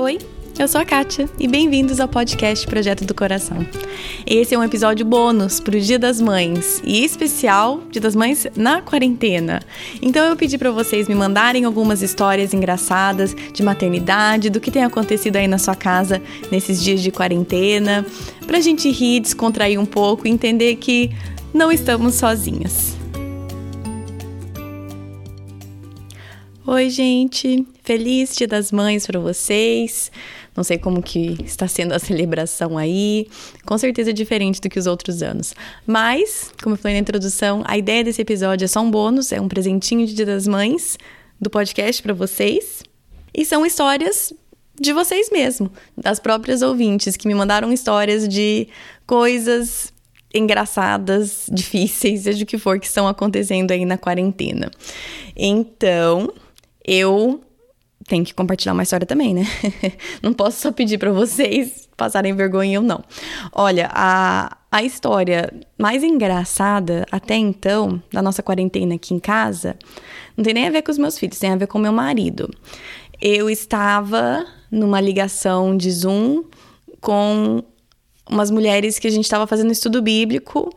Oi, eu sou a Kátia e bem-vindos ao podcast Projeto do Coração. Esse é um episódio bônus para o Dia das Mães e especial Dia das Mães na quarentena. Então eu pedi para vocês me mandarem algumas histórias engraçadas de maternidade, do que tem acontecido aí na sua casa nesses dias de quarentena, para a gente rir, descontrair um pouco e entender que não estamos sozinhas. Oi, gente. Feliz Dia das Mães para vocês. Não sei como que está sendo a celebração aí. Com certeza é diferente do que os outros anos. Mas, como eu falei na introdução, a ideia desse episódio é só um bônus, é um presentinho de Dia das Mães do podcast para vocês. E são histórias de vocês mesmo, das próprias ouvintes que me mandaram histórias de coisas engraçadas, difíceis, seja o que for que estão acontecendo aí na quarentena. Então, eu tem que compartilhar uma história também, né? não posso só pedir para vocês passarem vergonha eu não. Olha, a, a história mais engraçada até então, da nossa quarentena aqui em casa, não tem nem a ver com os meus filhos, tem a ver com meu marido. Eu estava numa ligação de Zoom com umas mulheres que a gente estava fazendo estudo bíblico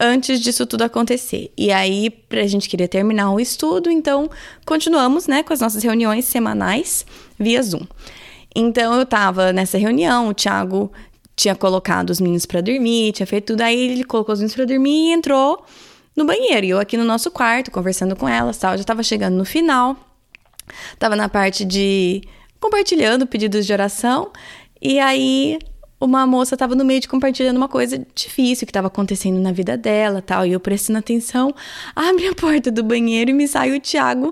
antes disso tudo acontecer. E aí, a gente queria terminar o estudo, então continuamos, né, com as nossas reuniões semanais via Zoom. Então eu tava nessa reunião, o Thiago tinha colocado os meninos para dormir, tinha feito tudo, aí ele colocou os meninos para dormir e entrou no banheiro. E eu aqui no nosso quarto, conversando com elas, tal, já tava chegando no final. Tava na parte de compartilhando pedidos de oração. E aí uma moça estava no meio de compartilhando uma coisa difícil que estava acontecendo na vida dela, tal, e eu prestando atenção, abre a porta do banheiro e me sai o Thiago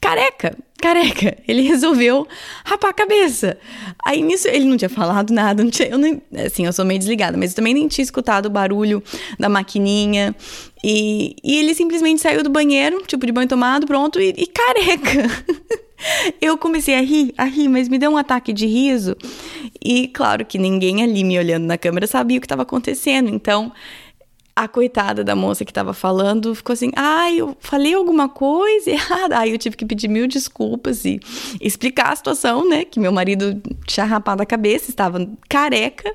careca, careca. Ele resolveu rapar a cabeça. Aí nisso ele não tinha falado nada, não tinha, eu não, assim, eu sou meio desligada, mas eu também nem tinha escutado o barulho da maquininha. E, e ele simplesmente saiu do banheiro, tipo de banho tomado, pronto, e, e careca. Eu comecei a rir, a rir, mas me deu um ataque de riso. E claro que ninguém ali me olhando na câmera sabia o que estava acontecendo. Então, a coitada da moça que estava falando ficou assim: ai, ah, eu falei alguma coisa errada. Aí eu tive que pedir mil desculpas e explicar a situação, né? Que meu marido tinha rapado a cabeça, estava careca.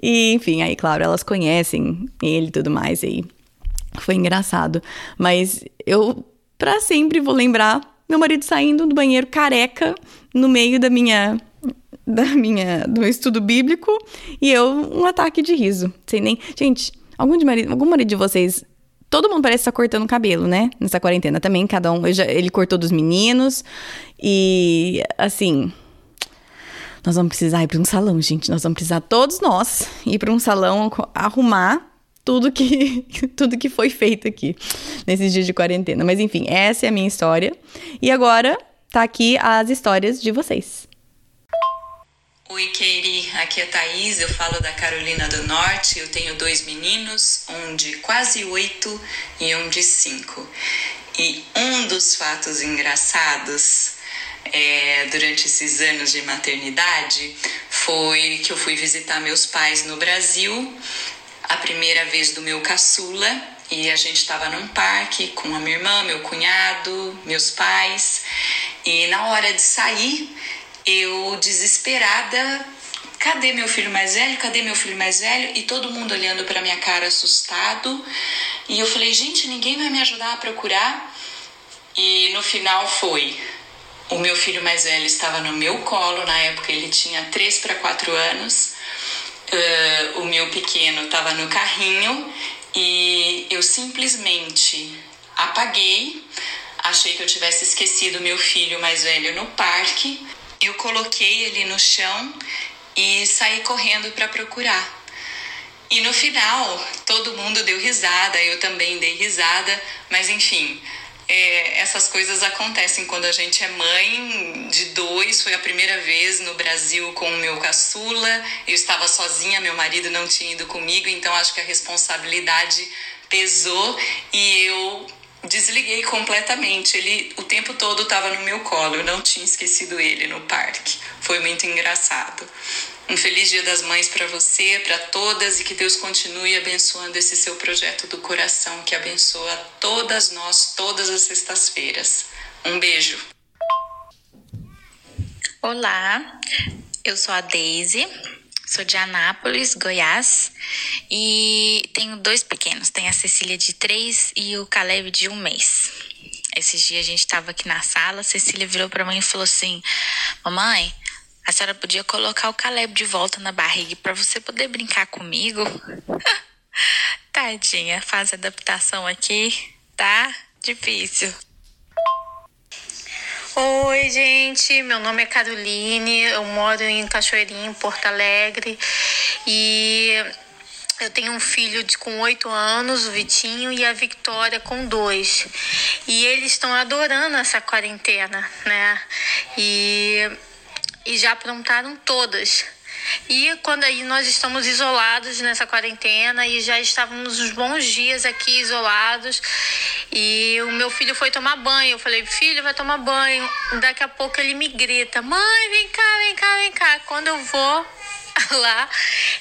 E, enfim, aí, claro, elas conhecem ele e tudo mais. Aí foi engraçado. Mas eu, para sempre, vou lembrar meu marido saindo do banheiro careca no meio da minha da minha do meu estudo bíblico e eu um ataque de riso. Sem nem, gente, algum de marido, algum marido de vocês Todo mundo parece estar cortando o cabelo, né? Nessa quarentena também, cada um. Já, ele cortou dos meninos. E, assim. Nós vamos precisar ir para um salão, gente. Nós vamos precisar, todos nós, ir para um salão arrumar tudo que, tudo que foi feito aqui nesses dias de quarentena. Mas enfim, essa é a minha história. E agora tá aqui as histórias de vocês. Oi, Keiri, aqui é Thaís, eu falo da Carolina do Norte. Eu tenho dois meninos, um de quase oito e um de cinco. E um dos fatos engraçados é, durante esses anos de maternidade foi que eu fui visitar meus pais no Brasil a primeira vez do meu caçula e a gente estava num parque com a minha irmã, meu cunhado, meus pais. E na hora de sair, eu desesperada, cadê meu filho mais velho? Cadê meu filho mais velho? E todo mundo olhando para minha cara assustado. E eu falei, gente, ninguém vai me ajudar a procurar. E no final foi. O meu filho mais velho estava no meu colo, na época ele tinha 3 para 4 anos uh, o meu pequeno estava no carrinho e eu simplesmente apaguei. Achei que eu tivesse esquecido meu filho mais velho no parque. Eu coloquei ele no chão e saí correndo para procurar. E no final, todo mundo deu risada, eu também dei risada, mas enfim, é, essas coisas acontecem quando a gente é mãe de dois. Foi a primeira vez no Brasil com o meu caçula. Eu estava sozinha, meu marido não tinha ido comigo, então acho que a responsabilidade pesou e eu desliguei completamente. Ele o tempo todo estava no meu colo. Eu não tinha esquecido ele no parque. Foi muito engraçado. Um feliz Dia das Mães para você, para todas e que Deus continue abençoando esse seu projeto do coração que abençoa todas nós todas as sextas-feiras. Um beijo. Olá, Eu sou a Daisy, sou de Anápolis, Goiás, e tenho dois pequenos. Tem a Cecília de três e o Caleb de um mês. Esses dias a gente estava aqui na sala, Cecília virou para mim e falou assim: Mamãe, a senhora podia colocar o Caleb de volta na barriga para você poder brincar comigo? Tadinha, faz adaptação aqui, tá? Difícil. Oi, gente. Meu nome é Caroline. Eu moro em Cachoeirinho, Porto Alegre. E eu tenho um filho de, com oito anos, o Vitinho, e a Victoria com dois. E eles estão adorando essa quarentena, né? E, e já aprontaram todas. E quando aí nós estamos isolados nessa quarentena e já estávamos uns bons dias aqui isolados e o meu filho foi tomar banho. Eu falei, filho, vai tomar banho. Daqui a pouco ele me grita, mãe, vem cá, vem cá, vem cá. Quando eu vou lá,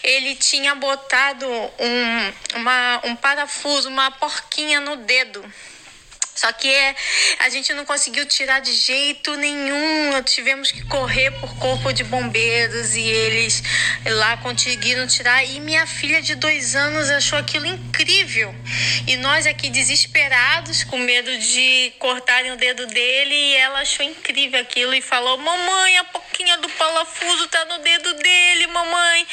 ele tinha botado um, uma, um parafuso, uma porquinha no dedo. Só que é, a gente não conseguiu tirar de jeito nenhum. Tivemos que correr por corpo de bombeiros e eles lá conseguiram tirar. E minha filha de dois anos achou aquilo incrível. E nós aqui desesperados, com medo de cortarem o dedo dele. E ela achou incrível aquilo e falou: Mamãe, a pouquinha do parafuso tá no dedo dele, mamãe.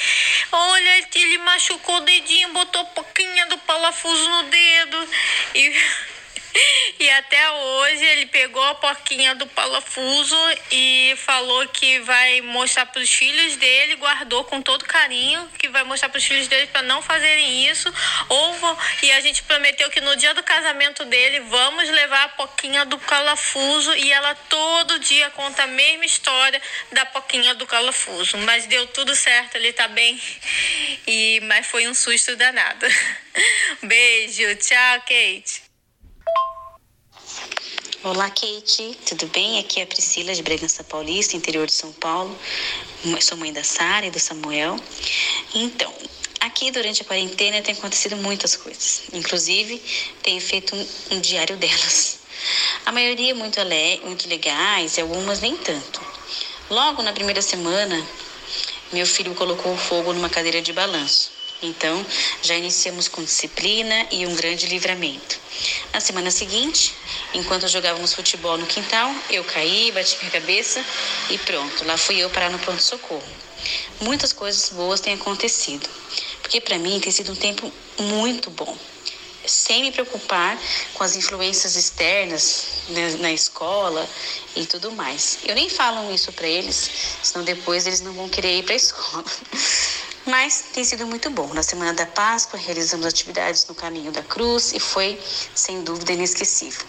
Olha, ele machucou o dedinho, botou a pouquinha do parafuso no dedo. E e até hoje ele pegou a porquinha do parafuso e falou que vai mostrar para os filhos dele, guardou com todo carinho, que vai mostrar para os filhos dele para não fazerem isso. Ou, e a gente prometeu que no dia do casamento dele vamos levar a porquinha do parafuso e ela todo dia conta a mesma história da porquinha do parafuso. Mas deu tudo certo, ele tá bem. E mas foi um susto danado. Beijo, tchau, Kate. Olá, Kate, tudo bem? Aqui é a Priscila de Bragança Paulista, interior de São Paulo. Sou mãe da Sara e do Samuel. Então, aqui durante a quarentena tem acontecido muitas coisas. Inclusive, tenho feito um, um diário delas. A maioria muito, muito legais e algumas nem tanto. Logo na primeira semana, meu filho colocou fogo numa cadeira de balanço. Então, já iniciamos com disciplina e um grande livramento. Na semana seguinte, enquanto jogávamos futebol no quintal, eu caí, bati minha cabeça e pronto, lá fui eu parar no pronto-socorro. Muitas coisas boas têm acontecido, porque para mim tem sido um tempo muito bom sem me preocupar com as influências externas né, na escola e tudo mais. Eu nem falo isso para eles, senão depois eles não vão querer ir para a escola. Mas tem sido muito bom. Na semana da Páscoa, realizamos atividades no caminho da cruz e foi, sem dúvida, inesquecível.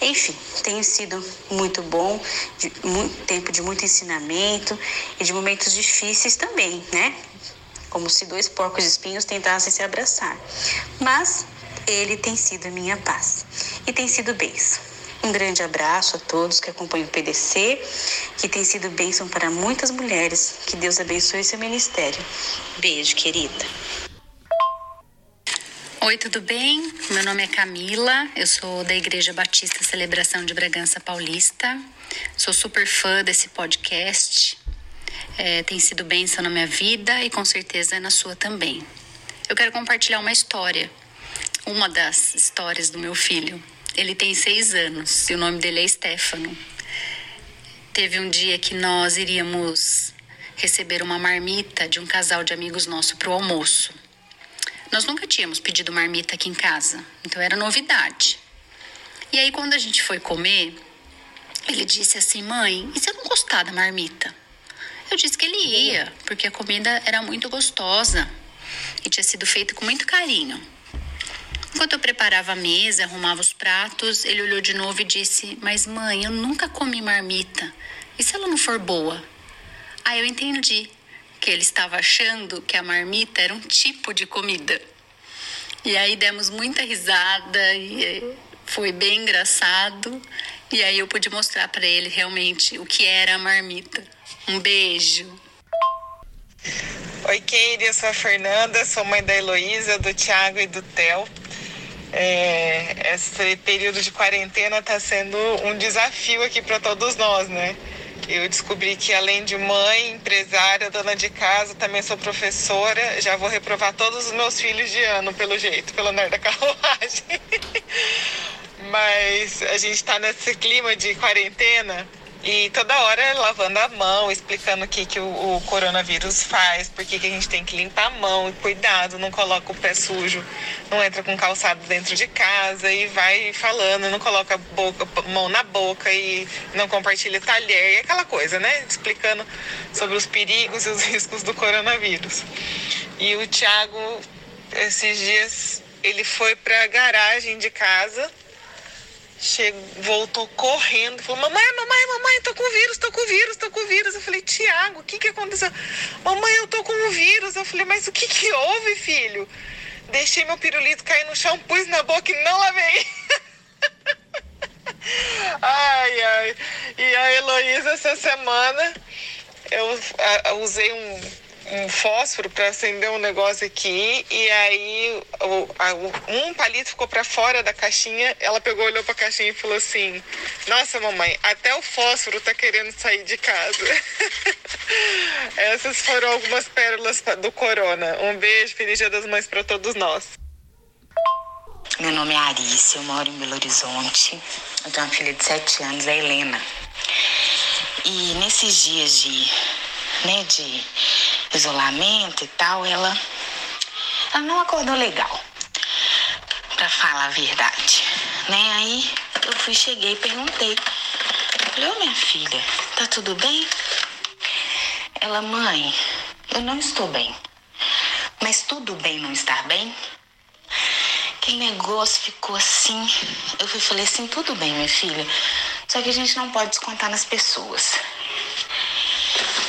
Enfim, tem sido muito bom, de, muito, tempo de muito ensinamento e de momentos difíceis também, né? Como se dois porcos espinhos tentassem se abraçar. Mas ele tem sido minha paz e tem sido bênção. Um grande abraço a todos que acompanham o PDC, que tem sido bênção para muitas mulheres. Que Deus abençoe seu ministério. Beijo, querida. Oi, tudo bem? Meu nome é Camila, eu sou da Igreja Batista Celebração de Bragança Paulista. Sou super fã desse podcast. É, tem sido bênção na minha vida e com certeza na sua também. Eu quero compartilhar uma história, uma das histórias do meu filho. Ele tem seis anos e o nome dele é Stefano. Teve um dia que nós iríamos receber uma marmita de um casal de amigos nosso para o almoço. Nós nunca tínhamos pedido marmita aqui em casa, então era novidade. E aí, quando a gente foi comer, ele disse assim: Mãe, e se eu não gostar da marmita? Eu disse que ele ia, porque a comida era muito gostosa e tinha sido feita com muito carinho. Enquanto eu preparava a mesa, arrumava os pratos, ele olhou de novo e disse: Mas mãe, eu nunca comi marmita. E se ela não for boa? Aí eu entendi que ele estava achando que a marmita era um tipo de comida. E aí demos muita risada e eh, foi bem engraçado. E aí eu pude mostrar para ele realmente o que era a marmita. Um beijo. Oi, Keire, eu sou a Fernanda, sou mãe da Heloísa, do Tiago e do Theo. É, esse período de quarentena está sendo um desafio aqui para todos nós, né? Eu descobri que além de mãe, empresária, dona de casa, também sou professora. Já vou reprovar todos os meus filhos de ano, pelo jeito, pelo andar da carruagem. Mas a gente está nesse clima de quarentena e toda hora lavando a mão, explicando o que, que o, o coronavírus faz, por que, que a gente tem que limpar a mão, e cuidado, não coloca o pé sujo, não entra com calçado dentro de casa e vai falando, não coloca boca, mão na boca e não compartilha talher, e aquela coisa, né? Explicando sobre os perigos e os riscos do coronavírus. E o Thiago, esses dias, ele foi para a garagem de casa Chegou, voltou correndo, falou: Mamãe, mamãe, mamãe, tô com vírus, tô com vírus, tô com vírus. Eu falei: Tiago, o que que aconteceu? Mamãe, eu tô com o vírus. Eu falei: Mas o que que houve, filho? Deixei meu pirulito cair no chão, pus na boca e não lavei. ai, ai. E a Heloísa, essa semana, eu usei um um fósforo para acender um negócio aqui e aí um palito ficou para fora da caixinha. Ela pegou, olhou para a caixinha e falou assim: Nossa, mamãe, até o fósforo tá querendo sair de casa. Essas foram algumas pérolas do Corona. Um beijo, feliz Dia das Mães para todos nós. Meu nome é Arícia, eu moro em Belo Horizonte. Eu tenho uma filha de 7 anos, a Helena. E nesses dias de, né, de isolamento e tal, ela, ela não acordou legal, para falar a verdade, né? Aí eu fui, cheguei e perguntei, falei, ô minha filha, tá tudo bem? Ela, mãe, eu não estou bem, mas tudo bem não estar bem? Aquele negócio ficou assim, eu fui falei assim, tudo bem, minha filha, só que a gente não pode descontar nas pessoas.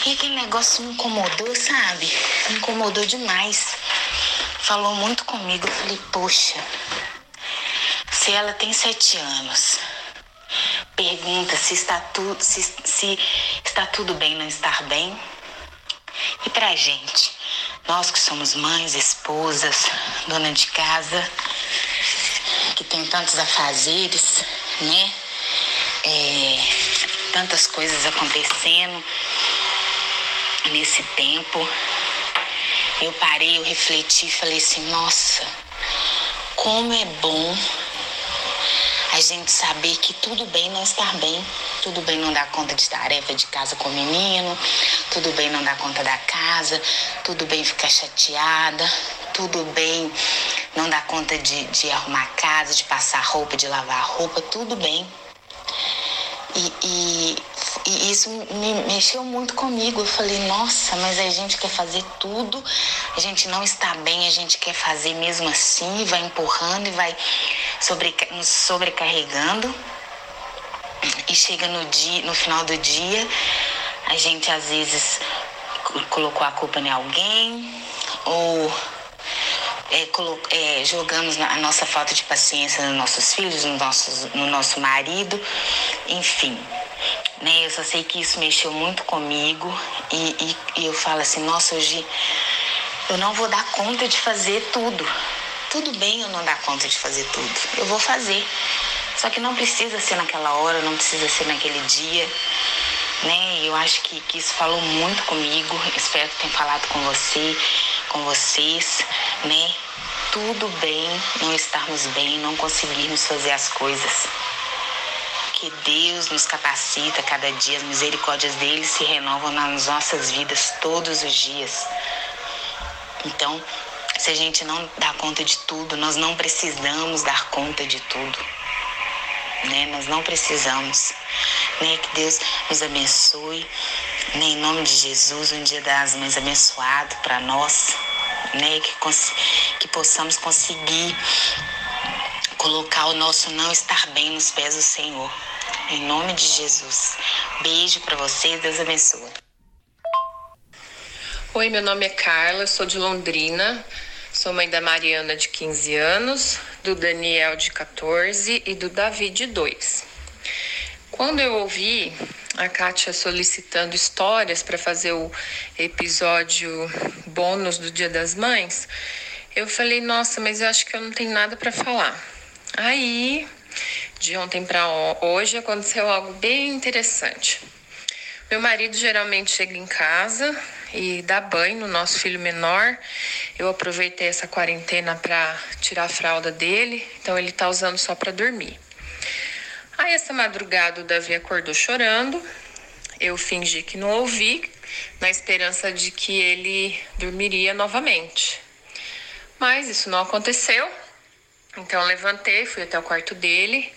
E aquele negócio me incomodou, sabe? Me incomodou demais. Falou muito comigo. Eu falei, poxa, se ela tem sete anos, pergunta se está tudo, se, se está tudo bem não estar bem. E pra gente, nós que somos mães, esposas, dona de casa, que tem tantos afazeres, né? É, tantas coisas acontecendo nesse tempo, eu parei, eu refleti e falei assim: nossa, como é bom a gente saber que tudo bem não estar bem, tudo bem não dar conta de tarefa de casa com o menino, tudo bem não dar conta da casa, tudo bem ficar chateada, tudo bem não dar conta de, de arrumar casa, de passar roupa, de lavar roupa, tudo bem. E, e, e isso me mexeu muito comigo. Eu falei, nossa, mas a gente quer fazer tudo, a gente não está bem, a gente quer fazer mesmo assim, vai empurrando e vai nos sobrecarregando. E chega no, dia, no final do dia, a gente às vezes colocou a culpa em alguém, ou é, é, jogamos a nossa falta de paciência nos nossos filhos, no nosso, no nosso marido, enfim. Né, eu só sei que isso mexeu muito comigo e, e, e eu falo assim, nossa, hoje eu não vou dar conta de fazer tudo. Tudo bem eu não dar conta de fazer tudo. Eu vou fazer. Só que não precisa ser naquela hora, não precisa ser naquele dia. Né? Eu acho que, que isso falou muito comigo. Espero que tenha falado com você, com vocês, né? Tudo bem não estarmos bem, não conseguirmos fazer as coisas. Que Deus nos capacita cada dia, as misericórdias dele se renovam nas nossas vidas todos os dias. Então, se a gente não dá conta de tudo, nós não precisamos dar conta de tudo. Né? Nós não precisamos. Né? Que Deus nos abençoe. Né? Em nome de Jesus, um dia das mães abençoado para nós. Né? Que, que possamos conseguir colocar o nosso não estar bem nos pés do Senhor. Em nome de Jesus. Beijo para vocês, Deus abençoe. Oi, meu nome é Carla, sou de Londrina. Sou mãe da Mariana de 15 anos, do Daniel de 14 e do Davi de 2. Quando eu ouvi a Kátia solicitando histórias para fazer o episódio bônus do Dia das Mães, eu falei, nossa, mas eu acho que eu não tenho nada para falar. Aí, de ontem para hoje, aconteceu algo bem interessante. Meu marido geralmente chega em casa e dá banho no nosso filho menor. Eu aproveitei essa quarentena para tirar a fralda dele, então ele tá usando só para dormir. Aí essa madrugada o Davi acordou chorando. Eu fingi que não ouvi, na esperança de que ele dormiria novamente. Mas isso não aconteceu. Então levantei, fui até o quarto dele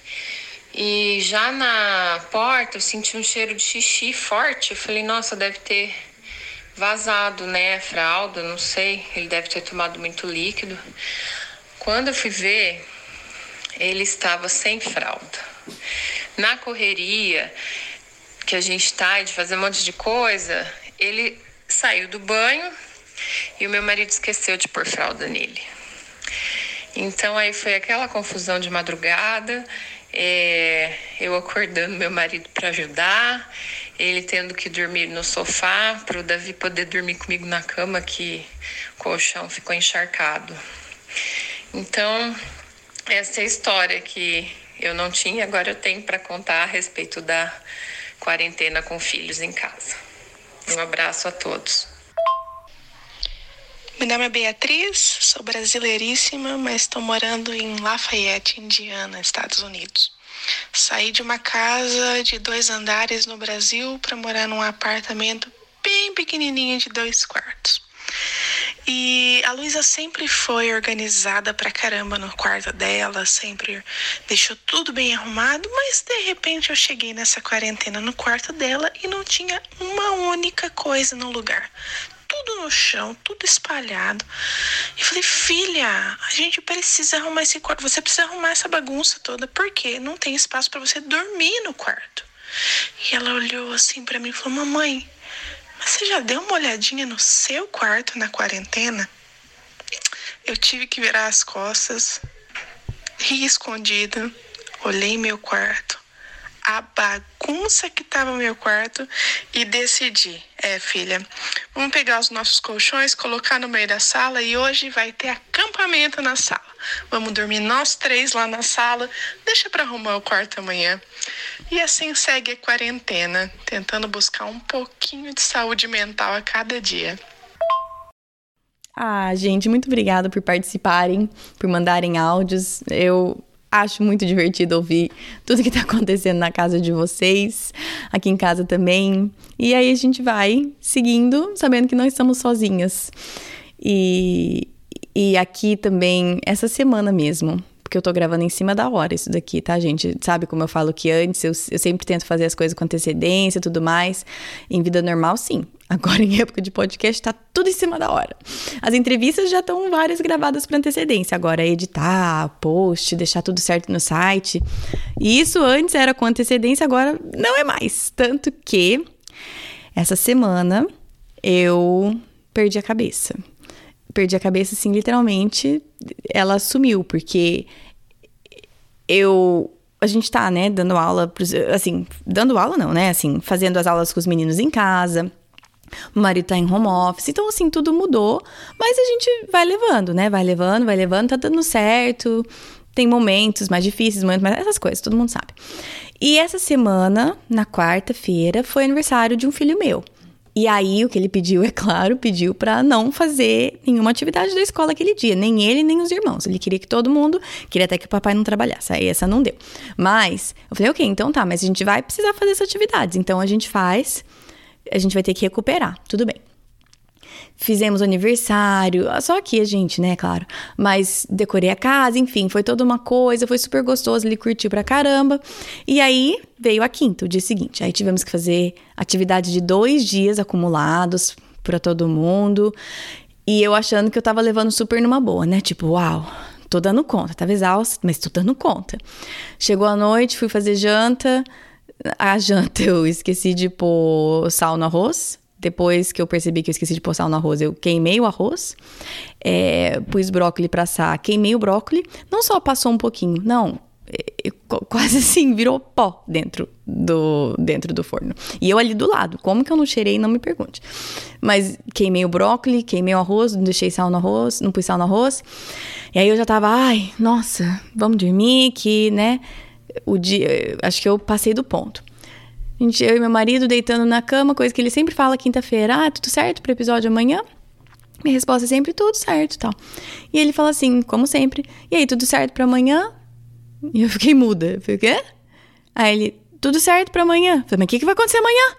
e já na porta eu senti um cheiro de xixi forte. Eu falei, nossa, deve ter vazado, né? Fralda, não sei. Ele deve ter tomado muito líquido. Quando eu fui ver, ele estava sem fralda. Na correria que a gente tá de fazer um monte de coisa, ele saiu do banho e o meu marido esqueceu de pôr fralda nele. Então aí foi aquela confusão de madrugada, é, eu acordando meu marido para ajudar, ele tendo que dormir no sofá para o Davi poder dormir comigo na cama que o colchão ficou encharcado. Então essa é a história que eu não tinha, agora eu tenho para contar a respeito da quarentena com filhos em casa. Um abraço a todos. Meu nome é Beatriz, sou brasileiríssima, mas estou morando em Lafayette, Indiana, Estados Unidos. Saí de uma casa de dois andares no Brasil para morar num apartamento bem pequenininho de dois quartos. E a Luísa sempre foi organizada pra caramba no quarto dela, sempre deixou tudo bem arrumado, mas de repente eu cheguei nessa quarentena no quarto dela e não tinha uma única coisa no lugar no chão, tudo espalhado. E falei, filha, a gente precisa arrumar esse quarto. Você precisa arrumar essa bagunça toda, porque não tem espaço para você dormir no quarto. E ela olhou assim para mim e falou: Mamãe, mas você já deu uma olhadinha no seu quarto na quarentena? Eu tive que virar as costas, ri escondido, olhei meu quarto a bagunça que estava no meu quarto e decidi, é filha, vamos pegar os nossos colchões, colocar no meio da sala e hoje vai ter acampamento na sala. Vamos dormir nós três lá na sala, deixa para arrumar o quarto amanhã. E assim segue a quarentena, tentando buscar um pouquinho de saúde mental a cada dia. Ah, gente, muito obrigada por participarem, por mandarem áudios. Eu acho muito divertido ouvir tudo que tá acontecendo na casa de vocês, aqui em casa também. E aí a gente vai seguindo, sabendo que não estamos sozinhas. E, e aqui também, essa semana mesmo, porque eu tô gravando em cima da hora isso daqui, tá, gente? Sabe como eu falo que antes eu, eu sempre tento fazer as coisas com antecedência e tudo mais. Em vida normal, sim. Agora, em época de podcast, tá tudo em cima da hora. As entrevistas já estão várias gravadas para antecedência. Agora, editar, post, deixar tudo certo no site. E isso antes era com antecedência, agora não é mais. Tanto que essa semana eu perdi a cabeça. Perdi a cabeça, assim, literalmente. Ela sumiu, porque eu a gente tá, né, dando aula, assim, dando aula não, né, assim, fazendo as aulas com os meninos em casa, o marido tá em home office, então assim, tudo mudou, mas a gente vai levando, né? Vai levando, vai levando, tá dando certo. Tem momentos mais difíceis, momentos mais. essas coisas, todo mundo sabe. E essa semana, na quarta-feira, foi aniversário de um filho meu. E aí, o que ele pediu, é claro, pediu para não fazer nenhuma atividade da escola aquele dia, nem ele, nem os irmãos. Ele queria que todo mundo, queria até que o papai não trabalhasse. Aí essa não deu. Mas, eu falei, ok, então tá, mas a gente vai precisar fazer essas atividades. Então a gente faz a gente vai ter que recuperar, tudo bem. Fizemos aniversário, só aqui a gente, né, claro. Mas decorei a casa, enfim, foi toda uma coisa, foi super gostoso, ele curtiu pra caramba. E aí veio a quinta, o dia seguinte. Aí tivemos que fazer atividade de dois dias acumulados para todo mundo. E eu achando que eu tava levando super numa boa, né? Tipo, uau, tô dando conta, tava exausta, mas tô dando conta. Chegou a noite, fui fazer janta. A janta eu esqueci de pôr sal no arroz. Depois que eu percebi que eu esqueci de sal no arroz, eu queimei o arroz, é, pus brócolis pra assar, queimei o brócolis. Não só passou um pouquinho, não, é, quase assim, virou pó dentro do, dentro do forno. E eu ali do lado, como que eu não cheirei, não me pergunte. Mas queimei o brócolis, queimei o arroz, não deixei sal no arroz, não pus sal no arroz. E aí eu já tava, ai, nossa, vamos dormir, que, né o dia, acho que eu passei do ponto. Gente, eu e meu marido deitando na cama, coisa que ele sempre fala quinta-feira. Ah, tudo certo pro episódio amanhã? Minha resposta é sempre tudo certo, tal. E ele fala assim, como sempre. E aí, tudo certo para amanhã? E eu fiquei muda. Eu falei, o quê? Aí ele, tudo certo para amanhã. Eu falei, mas o que, que vai acontecer amanhã?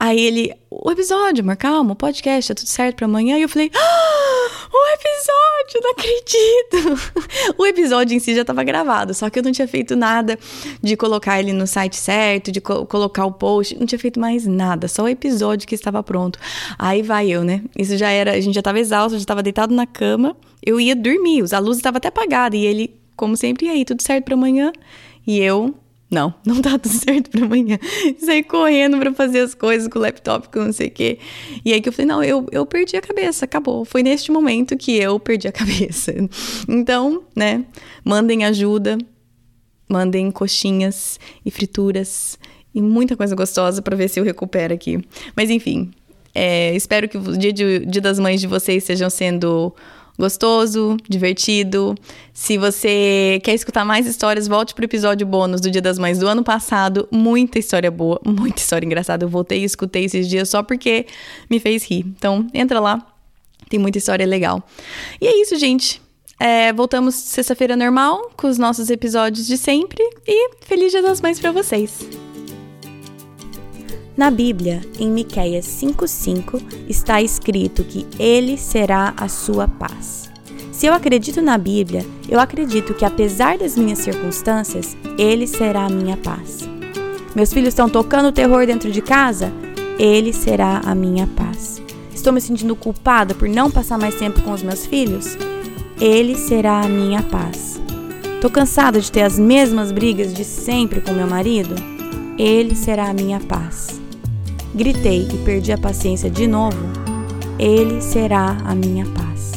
Aí ele, o episódio, amor, calma, o podcast, tá tudo certo pra amanhã. E eu falei, ah, o episódio, não acredito. o episódio em si já tava gravado, só que eu não tinha feito nada de colocar ele no site certo, de co colocar o post, não tinha feito mais nada, só o episódio que estava pronto. Aí vai eu, né? Isso já era, a gente já tava exausto, já tava deitado na cama, eu ia dormir, a luz estava até apagada, e ele, como sempre, e aí, tudo certo pra amanhã? E eu, não, não tá tudo certo para amanhã. Saí correndo para fazer as coisas com o laptop, com não sei o quê. E aí que eu falei, não, eu, eu perdi a cabeça, acabou. Foi neste momento que eu perdi a cabeça. Então, né, mandem ajuda, mandem coxinhas e frituras e muita coisa gostosa para ver se eu recupero aqui. Mas enfim, é, espero que o dia, de, dia das mães de vocês estejam sendo gostoso, divertido. Se você quer escutar mais histórias, volte pro episódio bônus do Dia das Mães do ano passado. Muita história boa, muita história engraçada. Eu voltei e escutei esses dias só porque me fez rir. Então, entra lá. Tem muita história legal. E é isso, gente. É, voltamos sexta-feira normal com os nossos episódios de sempre e feliz Dia das Mães para vocês. Na Bíblia, em Miqueias 5:5, está escrito que ele será a sua paz. Se eu acredito na Bíblia, eu acredito que apesar das minhas circunstâncias, ele será a minha paz. Meus filhos estão tocando terror dentro de casa? Ele será a minha paz. Estou me sentindo culpada por não passar mais tempo com os meus filhos? Ele será a minha paz. Estou cansada de ter as mesmas brigas de sempre com meu marido? Ele será a minha paz gritei e perdi a paciência de novo, Ele será a minha paz.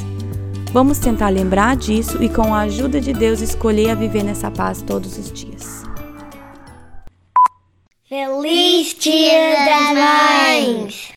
Vamos tentar lembrar disso e, com a ajuda de Deus, escolher a viver nessa paz todos os dias. Feliz Dia das Mães!